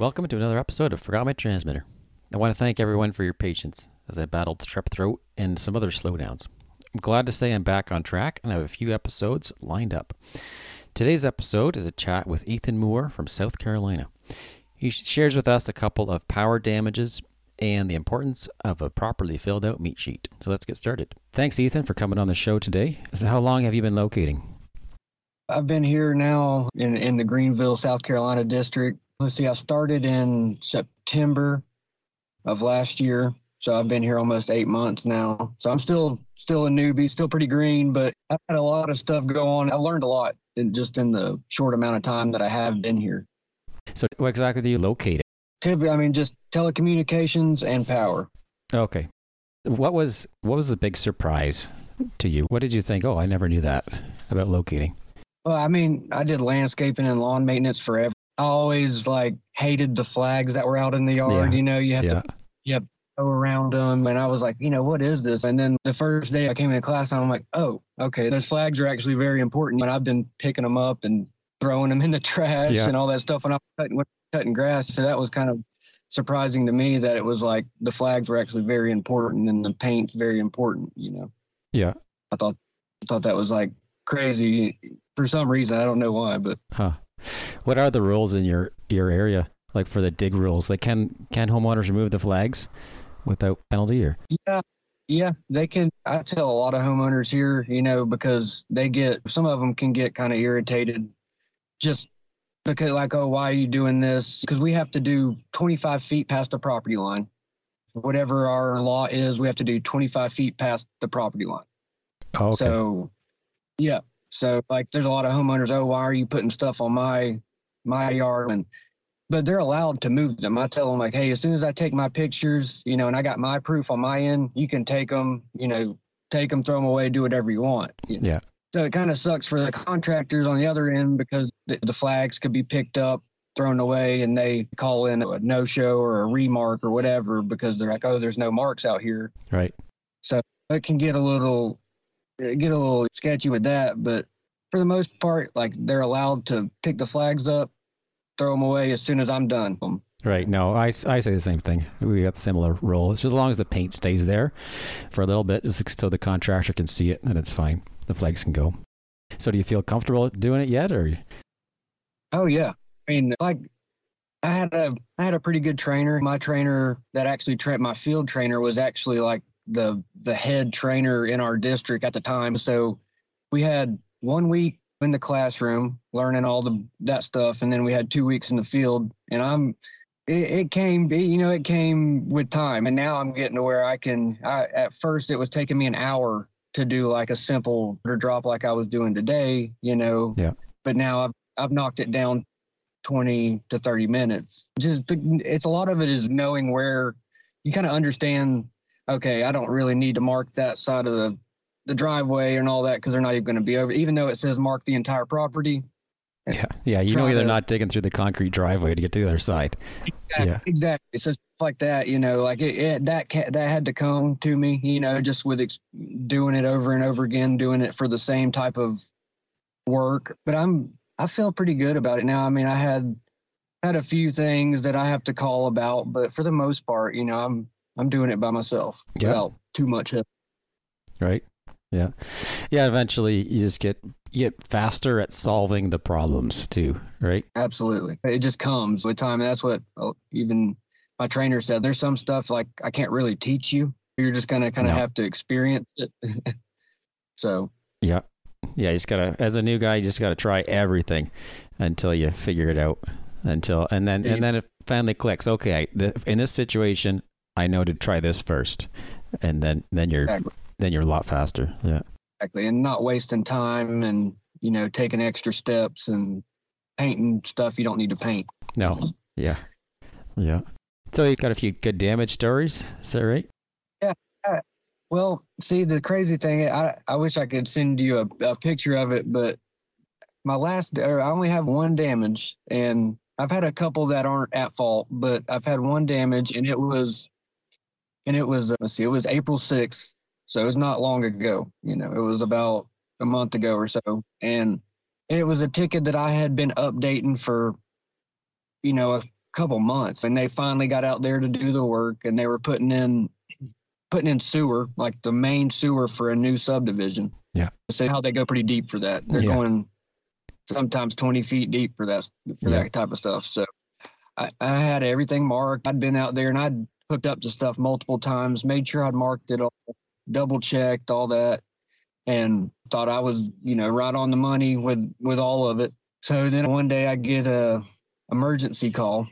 Welcome to another episode of Forgot My Transmitter. I want to thank everyone for your patience as I battled strep throat and some other slowdowns. I'm glad to say I'm back on track and I have a few episodes lined up. Today's episode is a chat with Ethan Moore from South Carolina. He shares with us a couple of power damages and the importance of a properly filled out meet sheet. So let's get started. Thanks, Ethan, for coming on the show today. So, how long have you been locating? I've been here now in, in the Greenville, South Carolina district. Let's see, I started in September of last year. So I've been here almost eight months now. So I'm still still a newbie, still pretty green, but I've had a lot of stuff go on. I learned a lot in just in the short amount of time that I have been here. So what exactly do you locate? Typically, I mean, just telecommunications and power. Okay. What was what was the big surprise to you? What did you think? Oh, I never knew that about locating. Well, I mean, I did landscaping and lawn maintenance forever. I always like hated the flags that were out in the yard. Yeah. You know, you have Yeah. to you have to go around them, and I was like, you know, what is this? And then the first day I came into class, and I'm like, oh, okay, those flags are actually very important. And I've been picking them up and throwing them in the trash Yeah. and all that stuff when I'm cutting cutting grass. So that was kind of surprising to me that it was like the flags were actually very important and the paint's very important. You know, Yeah. I thought I thought that was like crazy for some reason. I don't know why, but Huh. What are the rules in your your area? Like for the dig rules, like can can homeowners remove the flags without penalty or? Yeah, yeah, they can. I tell a lot of homeowners here, you know, because they get some of them can get kind of irritated, just because like, oh, why are you doing this? Because we have to do 25 feet past the property line. Whatever our law is, we have to do 25 feet past the property line. Oh, okay. So, yeah. So like, there's a lot of homeowners. Oh, why are you putting stuff on my my yard? And but they're allowed to move them. I tell them like, hey, as soon as I take my pictures, you know, and I got my proof on my end, you can take them. You know, take them, throw them away, do whatever you want. you know. Yeah. So it kind of sucks for the contractors on the other end because the, the flags could be picked up, thrown away, and they call in a no show or a remark or whatever because they're like, oh, there's no marks out here right. So it can get a little it Uh, get a little sketchy with that but for the most part like they're allowed to pick the flags up throw them away as soon as i'm done Right. No, I, I say the same thing. We got similar rule. It's just as long as the paint stays there for a little bit, just so the contractor can see it, and it's fine. The flags can go. So, do you feel comfortable doing it yet, or? oh yeah i mean like i had a i had a pretty good trainer my trainer that actually trained my field trainer was actually like the the head trainer in our district at the time. So we had one week in the classroom learning all the that stuff and then we had two weeks in the field. And i'm it, it came you know it came with time. And now i'm getting to where i can I, at first it was taking me an hour to do like a simple drop like i was doing today you know? Yeah. but now i've i've knocked it down 20 to 30 minutes. Just it's a lot of it is knowing where you kind of understand okay i don't really need to mark that side of the the driveway and all that because they're not even going to be over even though it says mark the entire property Yeah. Yeah. You know, Try they're to- not digging through the concrete driveway to get to the other side. Yeah. exactly so stuff like that you know like it, it that that had to come to me you know just with ex- doing it over and over again doing it for the same type of work but i'm i feel pretty good about it now i mean i had had a few things that i have to call about but for the most part you know i'm i'm doing it by myself Yeah. without too much help Right. Yeah. Yeah. Eventually, you just get you get faster at solving the problems too. Right. Absolutely. It just comes with time. And that's what uh, even my trainer said. There's some stuff like I can't really teach you. You're just going to kind of No. have to experience it. so, Yeah. Yeah. You just gotta, as a new guy, you just gotta try everything until you figure it out. Until and then Yeah. and then it finally clicks. Okay, the, in this situation, I know to try this first, and then then you're Exactly. then you're a lot faster. Yeah. exactly. And not wasting time and, you know, taking extra steps and painting stuff you don't need to paint. No. Yeah. Yeah. So you've got a few good damage stories. Is that right? Yeah. Well, see, the crazy thing, I, I wish I could send you a, a picture of it, but my last, or I only have one damage, and I've had a couple that aren't at fault, but I've had one damage, and it was, and it was, uh, let's see, it was April 6th. So it was not long ago. You know, it was about a month ago or so. And it was a ticket that I had been updating for, you know, a, couple months, and they finally got out there to do the work, and they were putting in putting in sewer, like the main sewer for a new subdivision. Yeah. So how they go pretty deep for that. They're Yeah. going sometimes 20 feet deep for that for Yeah. that type of stuff. So I, I had everything marked. I'd been out there and I'd hooked up to stuff multiple times, made sure I'd marked it all, double checked all that, and thought I was, you know, right on the money with with all of it. So then one day I get a emergency call.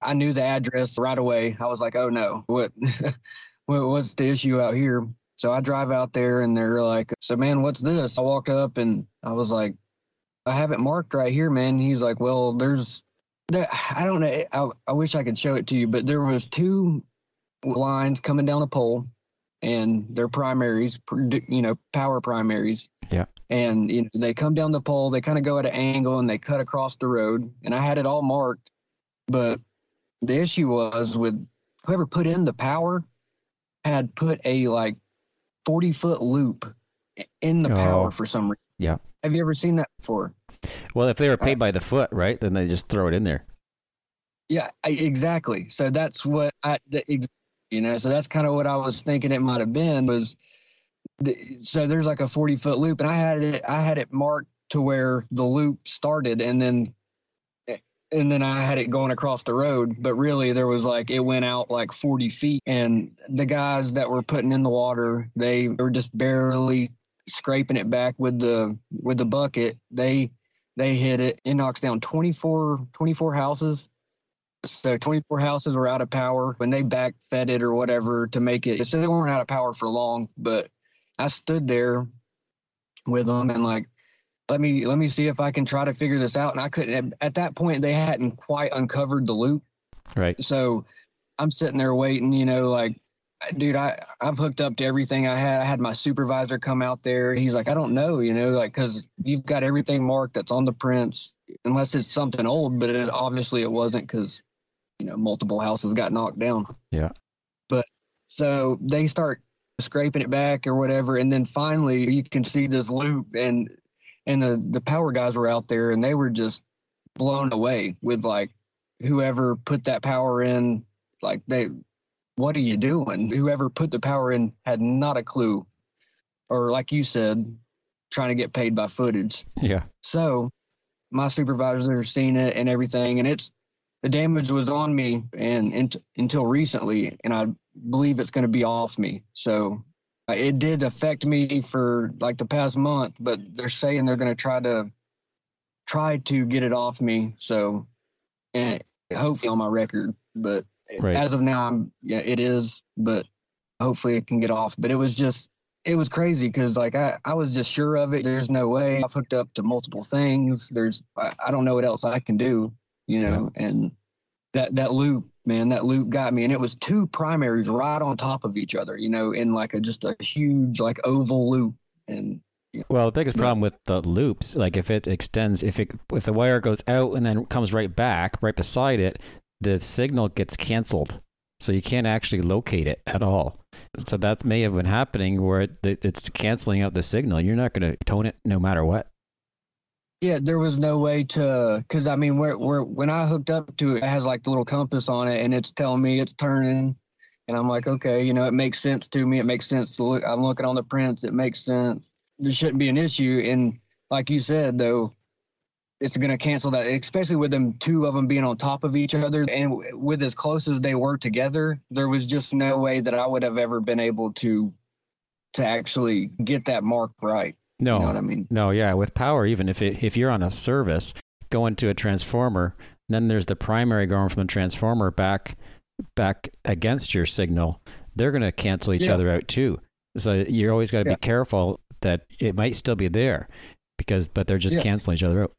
I knew the address right away. I was like, "Oh no, what, what what's the issue out here?" So I drive out there and they're like, "So man, what's this?" I walked up and I was like, "I have it marked right here, man." He's like, "Well, there's there, I don't know. I, I wish I could show it to you, but there was two lines coming down the pole, and they're primaries, you know, power primaries. Yeah. And you know, they come down the pole. They kind of go at an angle, and they cut across the road. And I had it all marked, but the issue was with whoever put in the power had put a like forty foot loop in the Oh. power for some reason. Yeah. Have you ever seen that before? Well, if they were uh, paid by the foot, right, then they just throw it in there. Yeah, I, exactly. So that's what I, the, you know, so that's kind of what I was thinking it might have been was, the, so there's like a 40 foot loop and I had it, I had it marked to where the loop started and then, and then I had it going across the road, but really there was like, it went out like 40 feet and the guys that were putting in the water, they were just barely scraping it back with the, with the bucket. They, they hit it. It knocks down 24, 24 houses so 24 houses were out of power when they back fed it or whatever to make it. So they weren't out of power for long, but I stood there with them and like, let me let me see if I can try to figure this out. And I couldn't. At that point, they hadn't quite uncovered the loop. Right. So I'm sitting there waiting. You know, like, dude, I I've hooked up to everything I had. I had my supervisor come out there. He's like, I don't know. You know, like because you've got everything marked that's on the prints, unless it's something old. But it, obviously it wasn't because you know multiple houses got knocked down. Yeah. But so they start scraping it back or whatever, and then finally you can see this loop, and and the the power guys were out there, and they were just blown away with like whoever put that power in, like they, what are you doing? Whoever put the power in had not a clue, or like you said, trying to get paid by footage. Yeah. So my supervisors are seeing it and everything, and it's the damage was on me and, and until recently, and I believe it's going to be off me. So uh, it did affect me for like the past month, but they're saying they're going to try to try to get it off me. So and hopefully on my record, but Right. as of now, I'm yeah, it is, but hopefully it can get off. But it was just it was crazy because like I, I was just sure of it. There's no way I've hooked up to multiple things. There's I, I don't know what else I can do, you know. And that that loop, man, that loop got me. And it was two primaries right on top of each other, you know, in like a just a huge like oval loop. And Well, the biggest problem with the loops, like if it extends, if it if the wire goes out and then comes right back, right beside it, the signal gets canceled, so you can't actually locate it at all. So that may have been happening where it, it's canceling out the signal. You're not going to tone it no matter what. Yeah, there was no way to because I mean where where when I hooked up to it, it has like the little compass on it and it's telling me it's turning. And I'm like, okay, you know, it makes sense to me. It makes sense to look. I'm looking on the prints. It makes sense. There shouldn't be an issue. And like you said, though, it's going to cancel that, especially with them two of them being on top of each other and with as close as they were together. There was just no way that I would have ever been able to to actually get that mark right. No, You know what I mean? No, yeah, with power, even if it, if you're on a service going to a transformer, then there's the primary going from the transformer back back against your signal. They're going to cancel each Yeah. other out too. So you're always got to Yeah. be careful that it might still be there because but they're just Yeah. canceling each other out.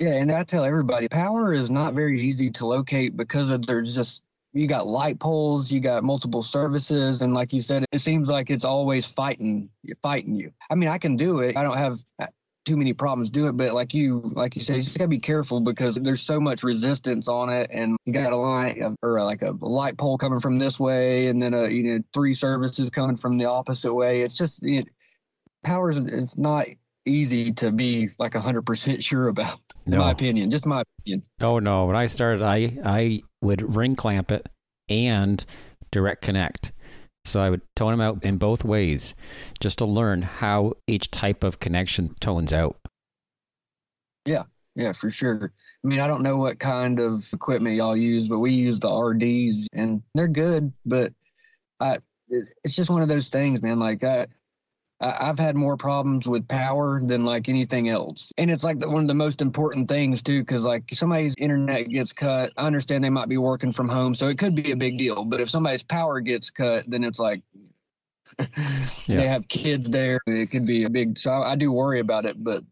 Yeah, and I tell everybody, power is not very easy to locate because of there's just you got light poles, you got multiple services, and like you said, it seems like it's always fighting, fighting you. I mean, I can do it. I don't have uh, too many problems doing it, but like you, like you said, you just gotta be careful because there's so much resistance on it, and you got a line or like a light pole coming from this way, and then a you know three services coming from the opposite way. It's just it, power's it's not easy to be like hundred percent sure about. in No. my opinion. Just my opinion. Oh no! When I started, I I would ring clamp it and direct connect. So I would tone them out in both ways, just to learn how each type of connection tones out. Yeah, yeah, for sure. I mean, I don't know what kind of equipment y'all use, but we use the RDs and they're good, but I it's just one of those things, man. Like I, I've had more problems with power than like anything else. And it's like the, one of the most important things too cuz like somebody's internet gets cut, I understand they might be working from home, so it could be a big deal, but if somebody's power gets cut, then it's like Yeah. they have kids there, it could be a big so I, I do worry about it, but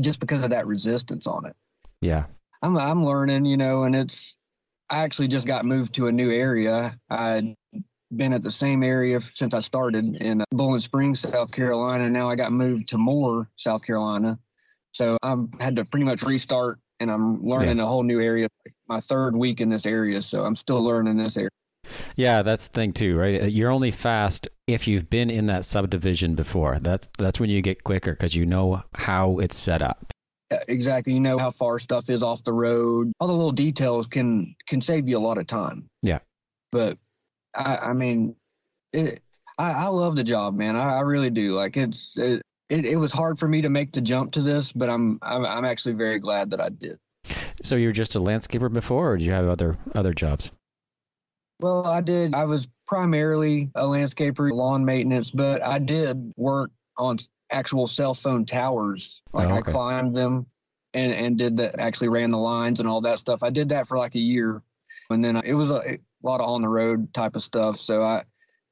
just because of that resistance on it. Yeah. I'm I'm learning, you know, and it's I actually just got moved to a new area. I'd been at the same area since I started in Boiling Springs, South Carolina. Now I got moved to Moore, South Carolina. So I'm had to pretty much restart and I'm learning a whole new area. My third week in this area, so I'm still learning this area. Yeah, that's the thing too, right? Uh, You're only fast if you've been in that subdivision before. That's that's when you get quicker because you know how it's set up. Yeah, Exactly. You know how far stuff is off the road. All the little details can can save you a lot of time. Yeah. But I I mean, it, I I love the job, man. I, I really do. Like it's it, it it was hard for me to make the jump to this, but I'm I'm I'm actually very glad that I did. So you were just a landscaper before, or did you have other other jobs? Well, I did. I was primarily a landscaper, lawn maintenance, but I did work on actual cell phone towers. Like Oh, I climbed them and and did that. Actually ran the lines and all that stuff. I did that for like a year, and then uh, it was a, a lot of on the road type of stuff. So I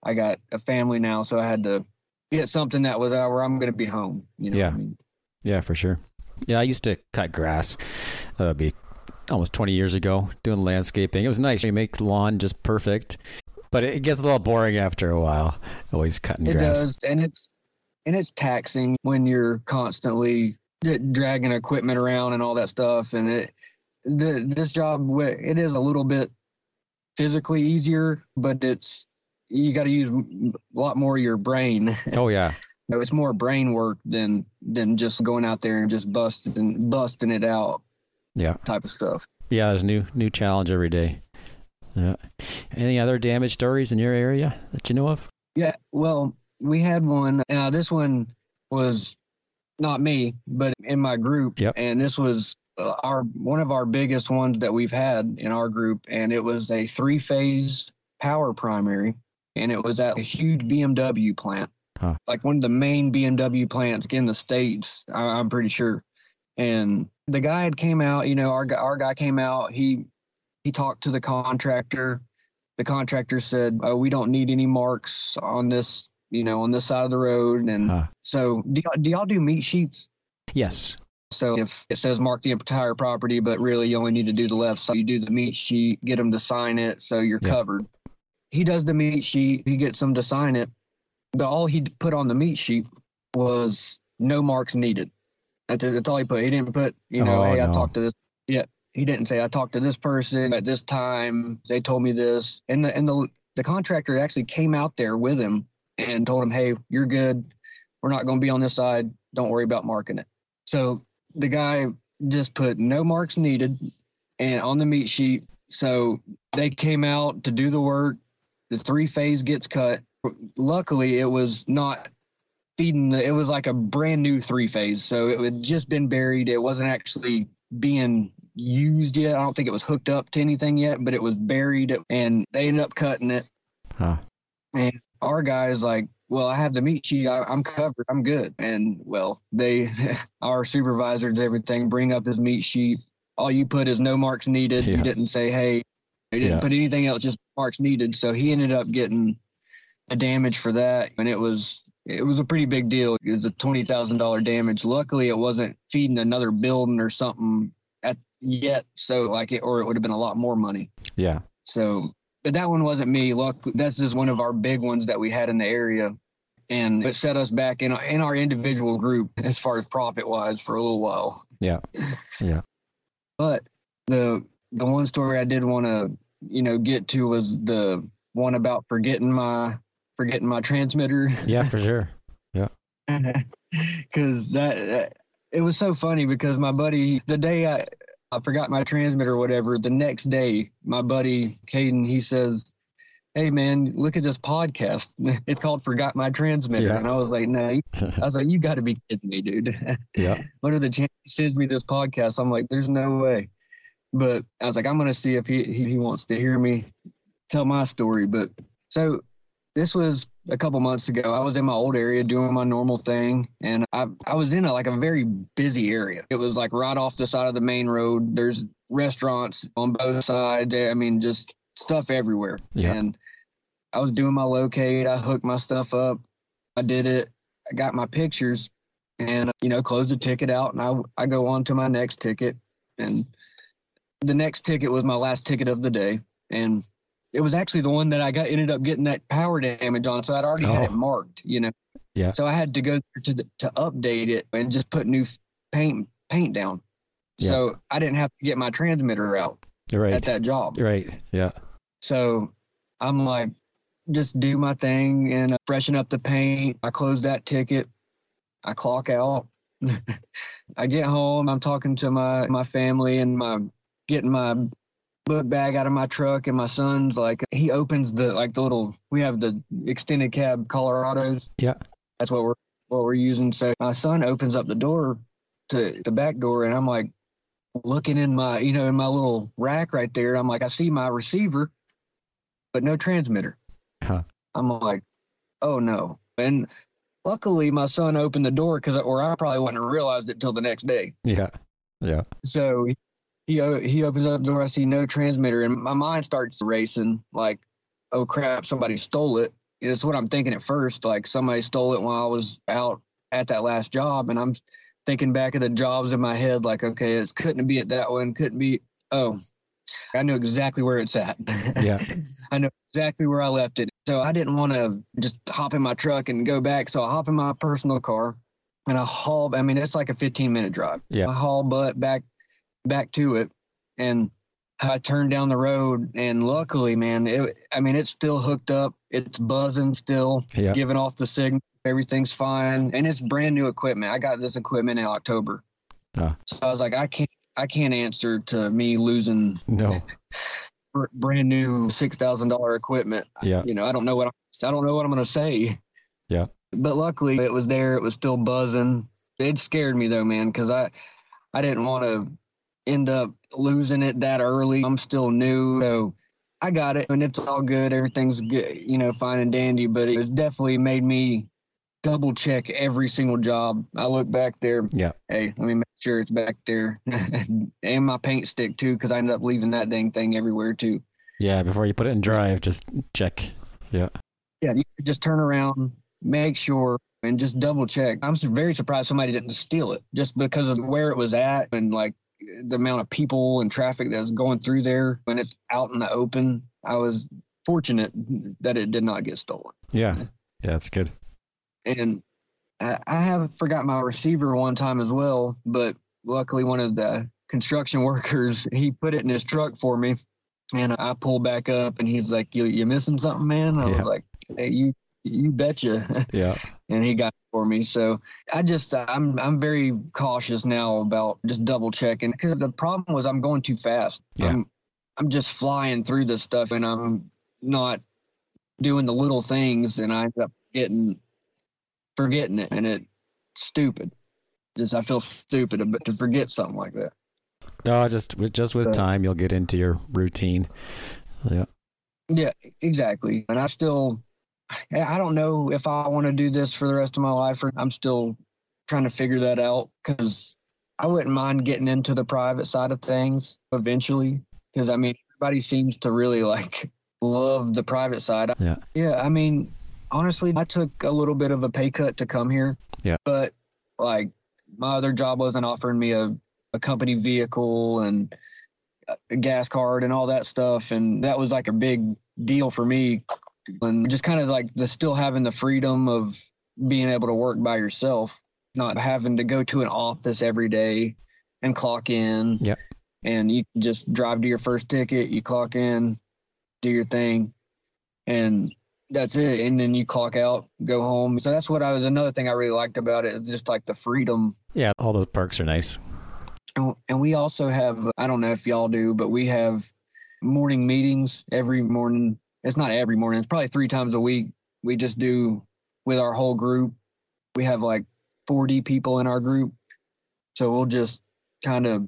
I got a family now, so I had to get something that was uh, where I'm going to be home. You know. what Yeah. I mean? Yeah, for sure. Yeah, I used to cut grass. That would be almost 20 years ago doing landscaping. It was nice. You make the lawn just perfect, but it gets a little boring after a while. Always cutting It grass. does, and it's and it's taxing when you're constantly dragging equipment around and all that stuff. And it the, this job it is a little bit physically easier, but it's you got to use a lot more of your brain. Oh yeah, No, it's more brain work than than just going out there and just busting busting it out yeah, type of stuff. yeah. There's new new challenge every day. Yeah. Any other damage stories in your area that you know of? Yeah, well, we had one. Now this one was not me, but in my group. Yep. And this was Uh, our one of our biggest ones that we've had in our group, and it was a three-phase power primary, and it was at a huge BMW plant, Huh. like one of the main BMW plants in the states. I, I'm pretty sure. And the guy had came out. You know, our our guy came out. He he talked to the contractor the contractor said, "Oh, we don't need any marks on this, you know, on this side of the road." And Huh. so, do y'all, do y'all do meet sheets? Yes. So if it says mark the entire property, but really you only need to do the left side, you do the meet sheet, get them to sign it, so you're Yeah. covered. He does the meet sheet. He gets them to sign it, but all he put on the meet sheet was no marks needed. That's, that's all he put. He didn't put, you know, Oh, hey, I talked to this. Yeah, he didn't say I talked to this person at this time. They told me this, and the and the the contractor actually came out there with him and told him, hey, you're good. We're not going to be on this side. Don't worry about marking it. So the guy just put no marks needed and on the meet sheet. So they came out to do the work. The three phase gets cut. Luckily, it was not feeding the, it was like a brand new three phase. So it had just been buried. It wasn't actually being used yet. I don't think it was hooked up to anything yet, but it was buried and they ended up cutting it. Huh. And our guy's like, well, I have the meet sheet. I, I'm covered. I'm good. And well, they, our supervisors, everything, bring up his meet sheet. All you put is no marks needed. Yeah. You didn't say, hey, he didn't Yeah. put anything else, just marks needed. So he ended up getting a damage for that. And it was, it was a pretty big deal. It was a $20,000 damage. Luckily, it wasn't feeding another building or something at yet. So like it, or it would have been a lot more money. Yeah. So, but that one wasn't me. Look, that's just one of our big ones that we had in the area, and it set us back in in our individual group as far as profit wise for a little while. Yeah. Yeah. But the the one story I did want to you know get to was the one about forgetting my forgetting my transmitter Yeah, for sure. Yeah. because that, that it was so funny because my buddy, the day I, I forgot my transmitter or whatever, the next day, my buddy Caden, he says, Hey man, look at this podcast. It's called Forgot My Transmitter. Yeah. And I was like, No, I was like, You got to be kidding me, dude. yeah. what are the chances he sends me this podcast? I'm like, There's no way. But I was like, I'm going to see if he, he, he wants to hear me tell my story. But so this was a couple months ago. I was in my old area doing my normal thing, and I I was in a like a very busy area. It was like right off the side of the main road. There's restaurants on both sides. Eh, I mean, just stuff everywhere. Yeah. And I was doing my locate. I hooked my stuff up. I did it. I got my pictures, and you know, closed the ticket out, and I I go on to my next ticket, and the next ticket was my last ticket of the day, and it was actually the one that I got ended up getting that power damage on. So I'd already had it Oh. marked, you know. Yeah. So I had to go to the, to update it and just put new paint paint down. Yeah. So I didn't have to get my transmitter out right. at that job. Right. Yeah. So I'm like, just do my thing and uh, freshen up the paint. I close that ticket. I clock out. I get home. I'm talking to my my family and my getting my book bag out of my truck and my son's like he opens the like the little we have the extended cab Colorados. Yeah. That's what we're what we're using. So my son opens up the door to the back door and I'm like looking in my you know in my little rack right there. I'm like I see my receiver but no transmitter. Huh. I'm like, oh no. And luckily, my son opened the door because, or I probably wouldn't have realized it till the next day. Yeah. Yeah. So he uh, he, opens up the door. I see no transmitter, and my mind starts racing. Like, oh crap, somebody stole it. It's what I'm thinking at first. Like somebody stole it while I was out at that last job, and I'm thinking back of the jobs in my head. Like, okay, it couldn't be at that one. Couldn't be. Oh, I know exactly where it's at. Yeah. I know exactly where I left it. So I didn't want to just hop in my truck and go back. So I hop in my personal car and I haul. I mean, it's like a 15 minute drive. Yeah. I haul butt back, back to it. And I turned down the road and luckily, man, it, I mean, it's still hooked up. It's buzzing still, Yeah. giving off the signal. Everything's fine. And it's brand new equipment. I got this equipment in October. Ah. So I was like, I can't, I can't answer to me losing No. brand new six thousand dollar equipment. Yeah. You know, I don't know what I don't know what I'm gonna say. Yeah. But luckily, it was there. It was still buzzing. It scared me though, man, because I I didn't want to end up losing it that early. I'm still new, so I got it, and it's all good. Everything's good, you know, fine and dandy. But it definitely made me double check every single job. I look back there. Yeah. Hey, let me make sure it's back there, and my paint stick too, because I ended up leaving that dang thing everywhere too. Yeah. Before you put it in drive, just check. Yeah. Yeah, you just turn around, make sure, and just double check. I'm very surprised somebody didn't steal it just because of where it was at and like the amount of people and traffic that was going through there when it's out in the open. I was fortunate that it did not get stolen. Yeah. Yeah. That's good. And I, I have forgot my receiver one time as well, but luckily one of the construction workers he put it in his truck for me, and I pulled back up and he's like, "You you missing something, man?" I Yeah. was like, "Hey, you you betcha." Yeah. and he got it for me. So I just I'm I'm very cautious now about just double checking because the problem was I'm going too fast. Yeah. I'm I'm just flying through this stuff and I'm not doing the little things and I end up getting forgetting it and it's stupid. Just I feel stupid about to forget something like that. No, just with just with So- time, you'll get into your routine. Yeah. Yeah, exactly. And I still, I don't know if I want to do this for the rest of my life, or I'm still trying to figure that out because I wouldn't mind getting into the private side of things eventually. Because I mean, everybody seems to really like love the private side. Yeah. Yeah. I mean, honestly, I took a little bit of a pay cut to come here. Yeah. But like, my other job wasn't offering me a, a company vehicle and a gas card and all that stuff and that was like a big deal for me and just kind of like the still having the freedom of being able to work by yourself not having to go to an office every day and clock in Yep. and you can just drive to your first ticket you clock in do your thing and that's it and then you clock out go home so that's what i was another thing i really liked about it just like the freedom Yeah, all those perks are nice. And, and we also have, I don't know if y'all do, but we have morning meetings every morning. It's not every morning, it's probably three times a week. We just do with our whole group. We have like 40 people in our group. So we'll just kind of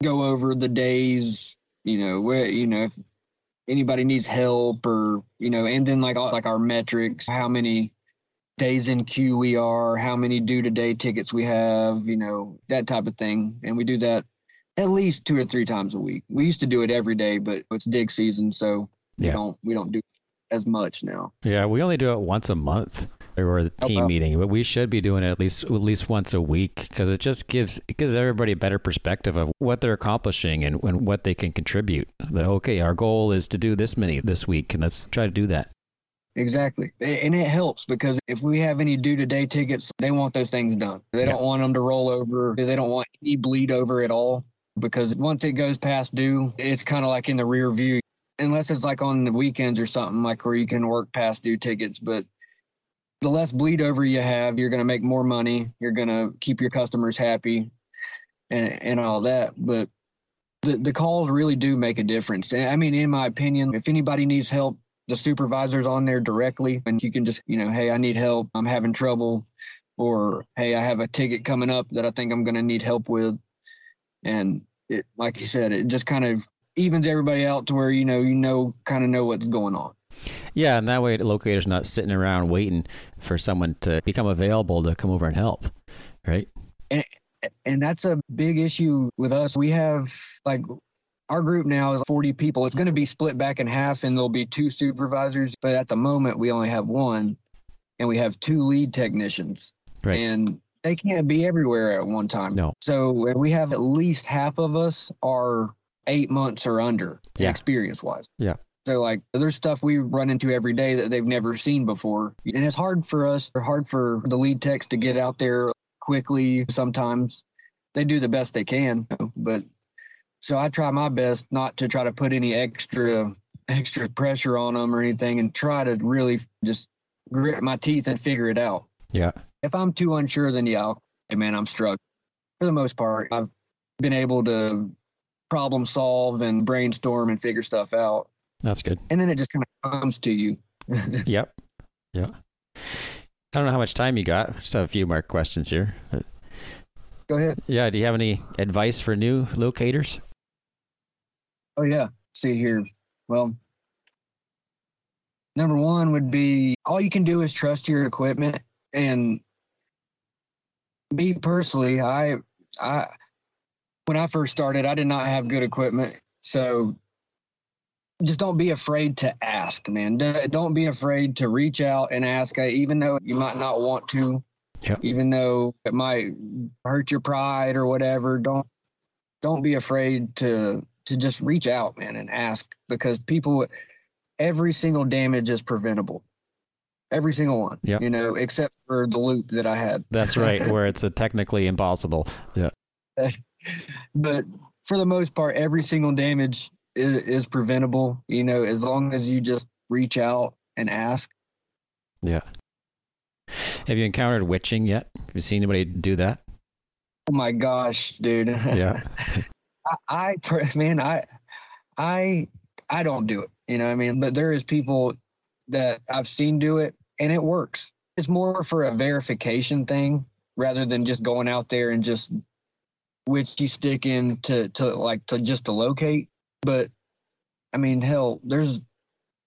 go over the days, you know, where, you know, if anybody needs help or, you know, and then like, like our metrics, how many days in queue we are, how many due to day tickets we have, you know, that type of thing. And we do that at least two or three times a week. We used to do it every day, but it's dig season, so we Yeah. don't we don't do as much now. Yeah, we only do it once a month or the Oh, team wow. meeting, but we should be doing it at least at least once a week because it just gives it gives everybody a better perspective of what they're accomplishing and, and what they can contribute. That okay, our goal is to do this many this week, and let's try to do that. Exactly. And it helps because if we have any due today tickets, they want those things done. They Yeah. don't want them to roll over. They don't want any bleed over at all because once it goes past due, it's kind of like in the rear view. Unless it's like on the weekends or something like where you can work past due tickets, but the less bleed over you have, you're going to make more money. You're going to keep your customers happy and, and all that. But the, the calls really do make a difference. I mean, in my opinion, if anybody needs help, the supervisor's on there directly and you can just, you know, hey, I need help. I'm having trouble. Or, hey, I have a ticket coming up that I think I'm going to need help with. And it, like you said, it just kind of evens everybody out to where, you know, you know, kind of know what's going on. Yeah, and that way the locator's not sitting around waiting for someone to become available to come over and help, right? and that's a big issue with us. We have like our group now is 40 people. It's going to be split back in half and there'll be two supervisors, but at the moment we only have one and we have two lead technicians. Right. And they can't be everywhere at one time. No. So we have at least half of us are 8 months or under Yeah. experience wise. Yeah. So like there's stuff we run into every day that they've never seen before. And it's hard for us or hard for the lead techs to get out there quickly sometimes. They do the best they can, but so I try my best not to try to put any extra extra pressure on them or anything and try to really just grit my teeth and figure it out. Yeah. If I'm too unsure then yeah, I'll, hey man, I'm struggling. For the most part, I've been able to problem solve and brainstorm and figure stuff out. That's good. And then it just kind of comes to you. Yep. Yeah. I don't know how much time you got. Just have a few more questions here. Go ahead. Yeah. Do you have any advice for new locators? Oh yeah. See here. Well, number one would be all you can do is trust your equipment. And me personally, I I when I first started, I did not have good equipment. So just don't be afraid to ask, man. Don't be afraid to reach out and ask, uh, even though you might not want to, Yep. even though it might hurt your pride or whatever. Don't don't be afraid to to just reach out, man, and ask because people, every single damage is preventable, every single one. Yep. You know, except for the loop that I had. That's right, where it's a technically impossible. Yeah. but for the most part, every single damage is, is preventable. You know, as long as you just reach out and ask. Yeah. Have you encountered witching yet? Have you seen anybody do that? Oh my gosh, dude. Yeah. I, I man, I, I, I don't do it. You know, what I mean, but there is people that I've seen do it, and it works. It's more for a verification thing rather than just going out there and just witchy sticking to to like to just to locate. But I mean, hell, there's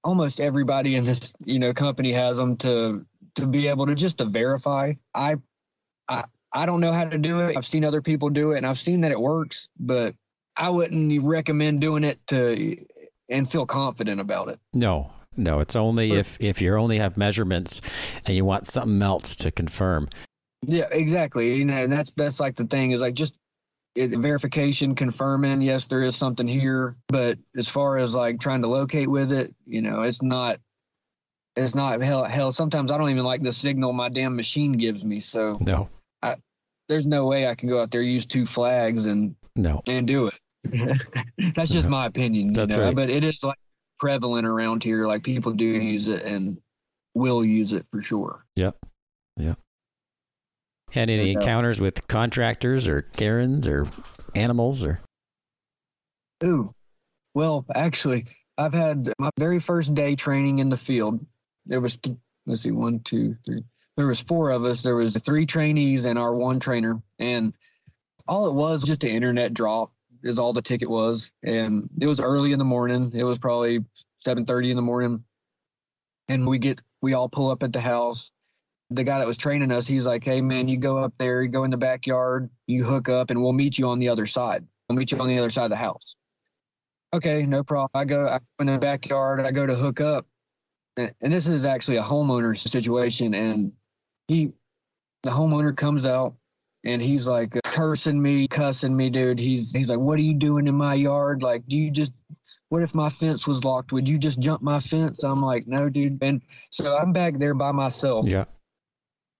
almost everybody in this you know company has them to to be able to just to verify. I, I, I don't know how to do it. I've seen other people do it, and I've seen that it works, but I wouldn't recommend doing it to and feel confident about it. No, no. It's only if if you only have measurements and you want something else to confirm. Yeah, exactly. You know, and that's that's like the thing is like just it, verification, confirming yes there is something here, but as far as like trying to locate with it, you know, it's not. It's not hell. Hell, sometimes I don't even like the signal my damn machine gives me. So No, I, there's no way I can go out there use two flags and no. and do it. That's just my opinion. You That's know? right. But it is like prevalent around here. Like people do use it and will use it for sure. Had any encounters with contractors or Karens or animals or? Ooh, well, actually, I've had my very first day training in the field. There was let's see, one, two, three. There was four of us. There was three trainees and our one trainer, and all it was just an internet drop is all the ticket was, and it was early in the morning. It was probably seven thirty in the morning, and we get we all pull up at the house the guy that was training us, he's like, "Hey man, you go up there, you go in the backyard, you hook up, and we'll meet you on the other side. We'll meet you on the other side of the house." Okay, no problem. I go I go in the backyard. I go to hook up, and, and this is actually a homeowner situation. And he, the homeowner comes out, and he's like uh, cursing me, cussing me, dude. He's he's like, "What are you doing in my yard? Like, do you just what if my fence was locked? Would you just jump my fence? I'm like, no, dude. And so I'm back there by myself. Yeah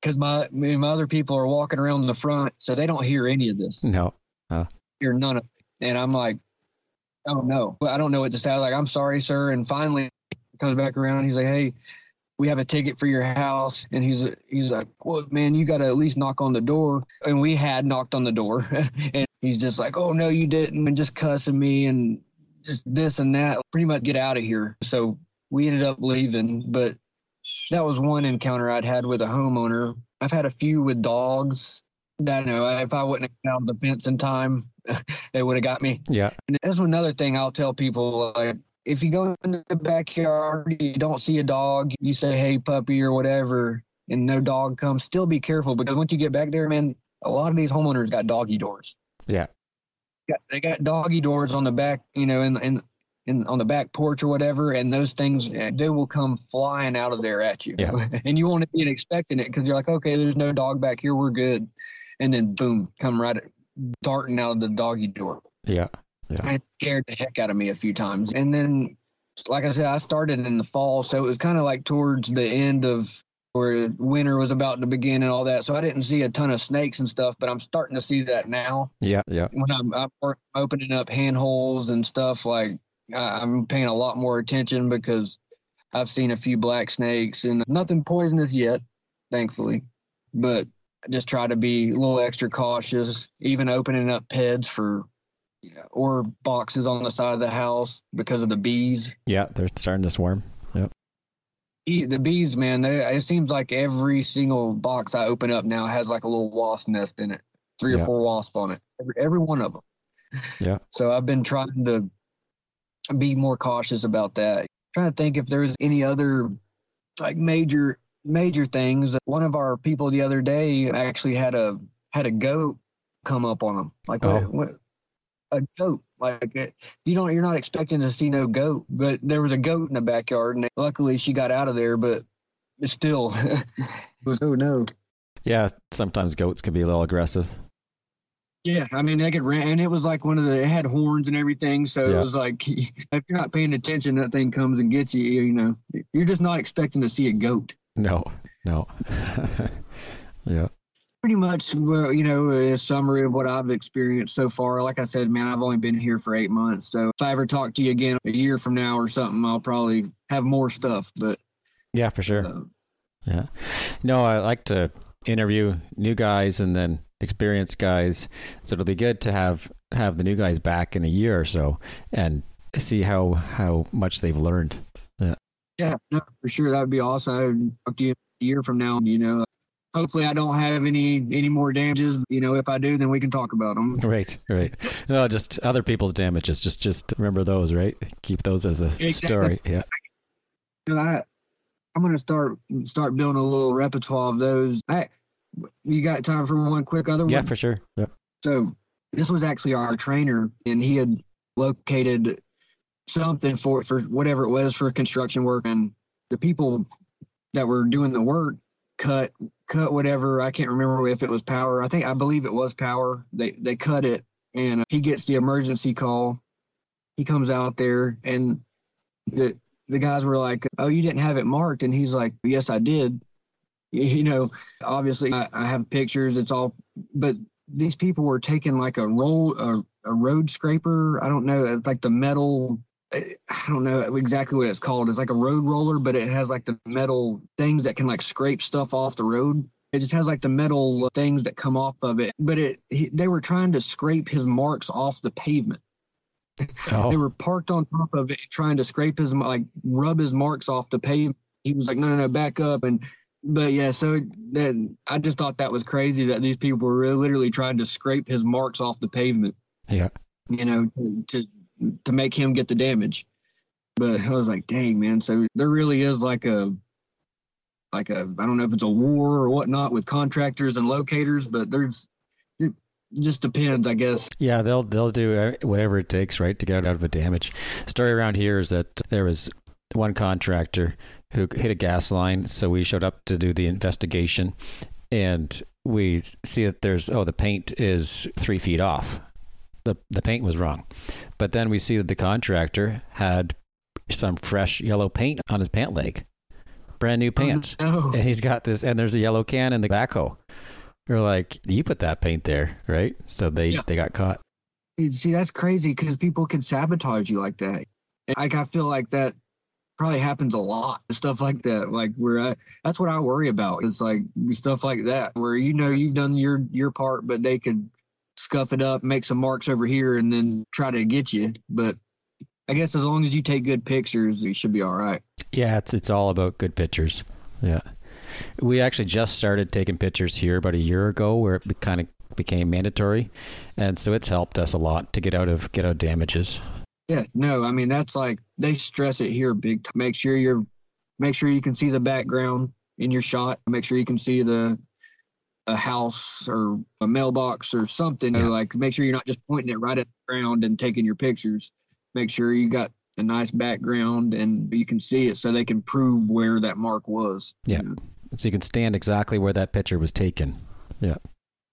because my my other people are walking around in the front, so they don't hear any of this. No, uh. hear none of it. And I'm like, oh no, I don't know what to say. like, I'm sorry, sir. And finally, comes back around. He's like, hey, we have a ticket for your house. And he's he's like, well, man, you got to at least knock on the door. And we had knocked on the door, and he's just like, oh no, you didn't, and just cussing me and just this and that. Pretty much get out of here. So we ended up leaving, but that was one encounter I'd had with a homeowner. I've had a few with dogs. That you know, if I wouldn't have found the fence in time, they would have got me. Yeah. And that's another thing I'll tell people. Like, if you go in the backyard, you don't see a dog, you say, "Hey, puppy" or whatever, and no dog comes. Still be careful because once you get back there, man, a lot of these homeowners got doggy doors. Yeah. They got doggy doors on the back, you know, in in in on the back porch or whatever, and those things eh, they will come flying out of there at you, yeah. and you won't be expecting it because you're like, okay, there's no dog back here, we're good, and then boom, come right darting out of the doggy door. Yeah, yeah. It scared the heck out of me a few times, and then, like I said, I started in the fall, so it was kind of like towards the end of where winter was about to begin and all that. So I didn't see a ton of snakes and stuff, but I'm starting to see that now. Yeah, yeah. When I'm, I'm opening up handholds and stuff, like I'm paying a lot more attention because I've seen a few black snakes and nothing poisonous yet, thankfully. But I just try to be a little extra cautious, even opening up PEDs for or boxes on the side of the house because of the bees. Yeah, they're starting to swarm. Yep. The bees, man, they, it seems like every single box I open up now has like a little wasp nest in it, three or four wasps on it, every, every one of them. Yeah. So I've been trying to be more cautious about that. I'm trying to think if there's any other like major major things. One of our people the other day actually had a had a goat come up on them. Like oh. what, what, a goat. Like uh, you don't you're not expecting to see no goat, but there was a goat in the backyard, and luckily she got out of there. But it still, it was oh no. Yeah, sometimes goats can be a little aggressive. Yeah, I mean they could run, and it was like one of the it had horns and everything. So yeah. it was like if you're not paying attention, that thing comes and gets you. You know, you're just not expecting to see a goat. No, no. yeah. Pretty much, well, you know, a summary of what I've experienced so far. Like I said, man, I've only been here for eight months. So if I ever talk to you again a year from now or something, I'll probably have more stuff. But yeah, for sure. Uh, yeah. No, I like to interview new guys and then experienced guys. So it'll be good to have have the new guys back in a year or so and see how how much they've learned. Yeah, yeah, no, for sure. That would be awesome. I would talk to you a year from now. You know, hopefully I don't have any any more damages. You know, if I do, then we can talk about them. Right, right. No, just other people's damages. Just just remember those. Right. Keep those as a exactly. story. Yeah. I, I'm gonna start start building a little repertoire of those. I you got time for one quick other one? Yeah, for sure. Yeah. So this was actually our trainer, and he had located something for for whatever it was for construction work, and the people that were doing the work cut cut whatever I can't remember if it was power. I think I believe it was power. They they cut it, and he gets the emergency call. He comes out there, and the the guys were like, "Oh, you didn't have it marked," and he's like, "Yes, I did." you know, obviously I, I, have pictures. It's all, but these people were taking like a roll, a, a road scraper. I don't know. It's like the metal. Eh, I don't know exactly what it's called. It's like a road roller, but it has like the metal things that can like scrape stuff off the road. It just has like the metal things that come off of it. But it he, they were trying to scrape his marks off the pavement. Oh, They were parked on top of it, trying to scrape his like rub his marks off the pavement. He was like, "No, no, no, back up!" And but yeah, so then I just thought that was crazy that these people were really, literally trying to scrape his marks off the pavement. yeah. You know, to to make him get the damage. But I was like, "Dang, man!" So there really is like a like a I don't know if it's a war or whatnot with contractors and locators, but there's just depends, I guess. Yeah, they'll they'll do whatever it takes, right, to get out of a damage. Story around here is that there was one contractor who hit a gas line, so we showed up to do the investigation, and we see that there's oh the paint is three feet off. The the paint was wrong, but then we see that the contractor had some fresh yellow paint on his pant leg, brand new oh, pants. Oh, and he's got this and there's a yellow can in the backhoe we're like you put that paint there right so they Yeah. they got caught. See, that's crazy because people can sabotage you like that. And like I feel like that probably happens a lot. Stuff like that, like where I, that's what I worry about. It's like stuff like that where you know you've done your your part, but they could scuff it up, make some marks over here, and then try to get you. But I guess as long as you take good pictures, you should be all right. yeah it's it's all about good pictures yeah we actually just started taking pictures here about a year ago where it kind of became mandatory and so it's helped us a lot to get out of get out damages Yeah, no, I mean that's like they stress it here big time. Make sure you're make sure you can see the background in your shot. Make sure you can see the a house or a mailbox or something. Yeah. Like make sure you're not just pointing it right at the ground and taking your pictures. Make sure you got a nice background and you can see it so they can prove where that mark was. you Yeah. know. So you can stand exactly where that picture was taken Yeah.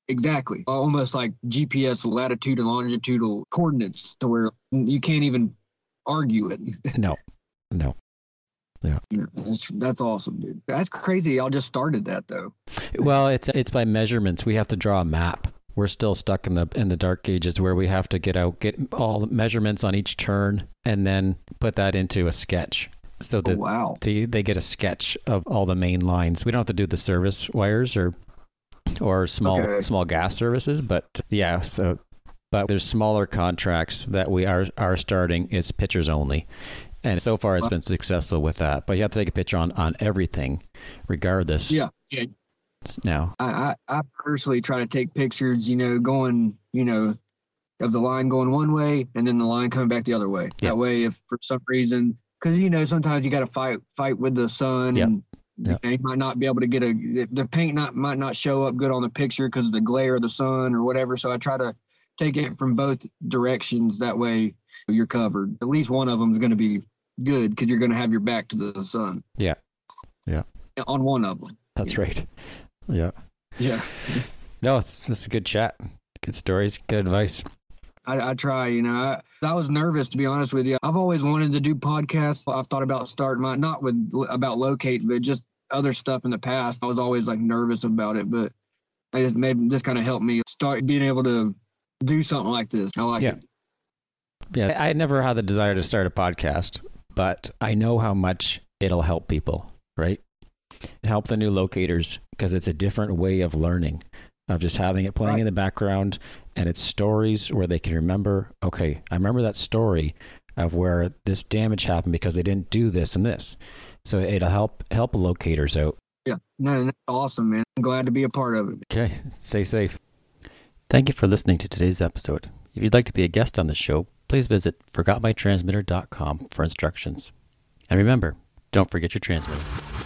Exactly. Almost like GPS latitude and longitudinal coordinates to where you can't even argue it. no no Yeah, that's, that's awesome, dude. That's crazy. Y'all just started that though. Well, it's it's by measurements. We have to draw a map. We're still stuck in the in the dark ages where we have to get out get all the measurements on each turn and then put that into a sketch. So Oh, that wow. they they get a sketch of all the main lines. We don't have to do the service wires or or small Okay. small gas services, but yeah, so but there's smaller contracts that we are are starting. It's pictures only. And so far, it's Wow. been successful with that. But you have to take a picture on, on everything, regardless. Yeah, yeah. Now, I, I I personally try to take pictures. You know, going you know of the line going one way and then the line coming back the other way. Yeah. That way, if for some reason, because you know sometimes you got to fight fight with the sun Yep. and. Yep. You might not be able to get a the paint not might not show up good on the picture because of the glare of the sun or whatever. So I try to take it from both directions. That way you're covered. At least one of them is going to be good because you're going to have your back to the sun. Yeah. Yeah. On one of them. that's right. Yeah. Yeah. No, it's just a good chat. Good stories, good advice. I, I try, you know. I, I was nervous to be honest with you. I've always wanted to do podcasts. I've thought about starting my not with about locate, but just other stuff in the past. I was always like nervous about it, but I just maybe this kind of helped me start being able to do something like this. I like Yeah. it. Yeah, I never had the desire to start a podcast, but I know how much it'll help people, right? Help the new locators because it's a different way of learning, of just having it playing Right. in the background and it's stories where they can remember, okay, I remember that story of where this damage happened because they didn't do this and this. So it'll help help locators out. Yeah. No, that's awesome, man. I'm glad to be a part of it. Okay, stay safe. Thank you for listening to today's episode. If you'd like to be a guest on the show, please visit forgotmytransmitter.com for instructions. And remember, don't forget your transmitter.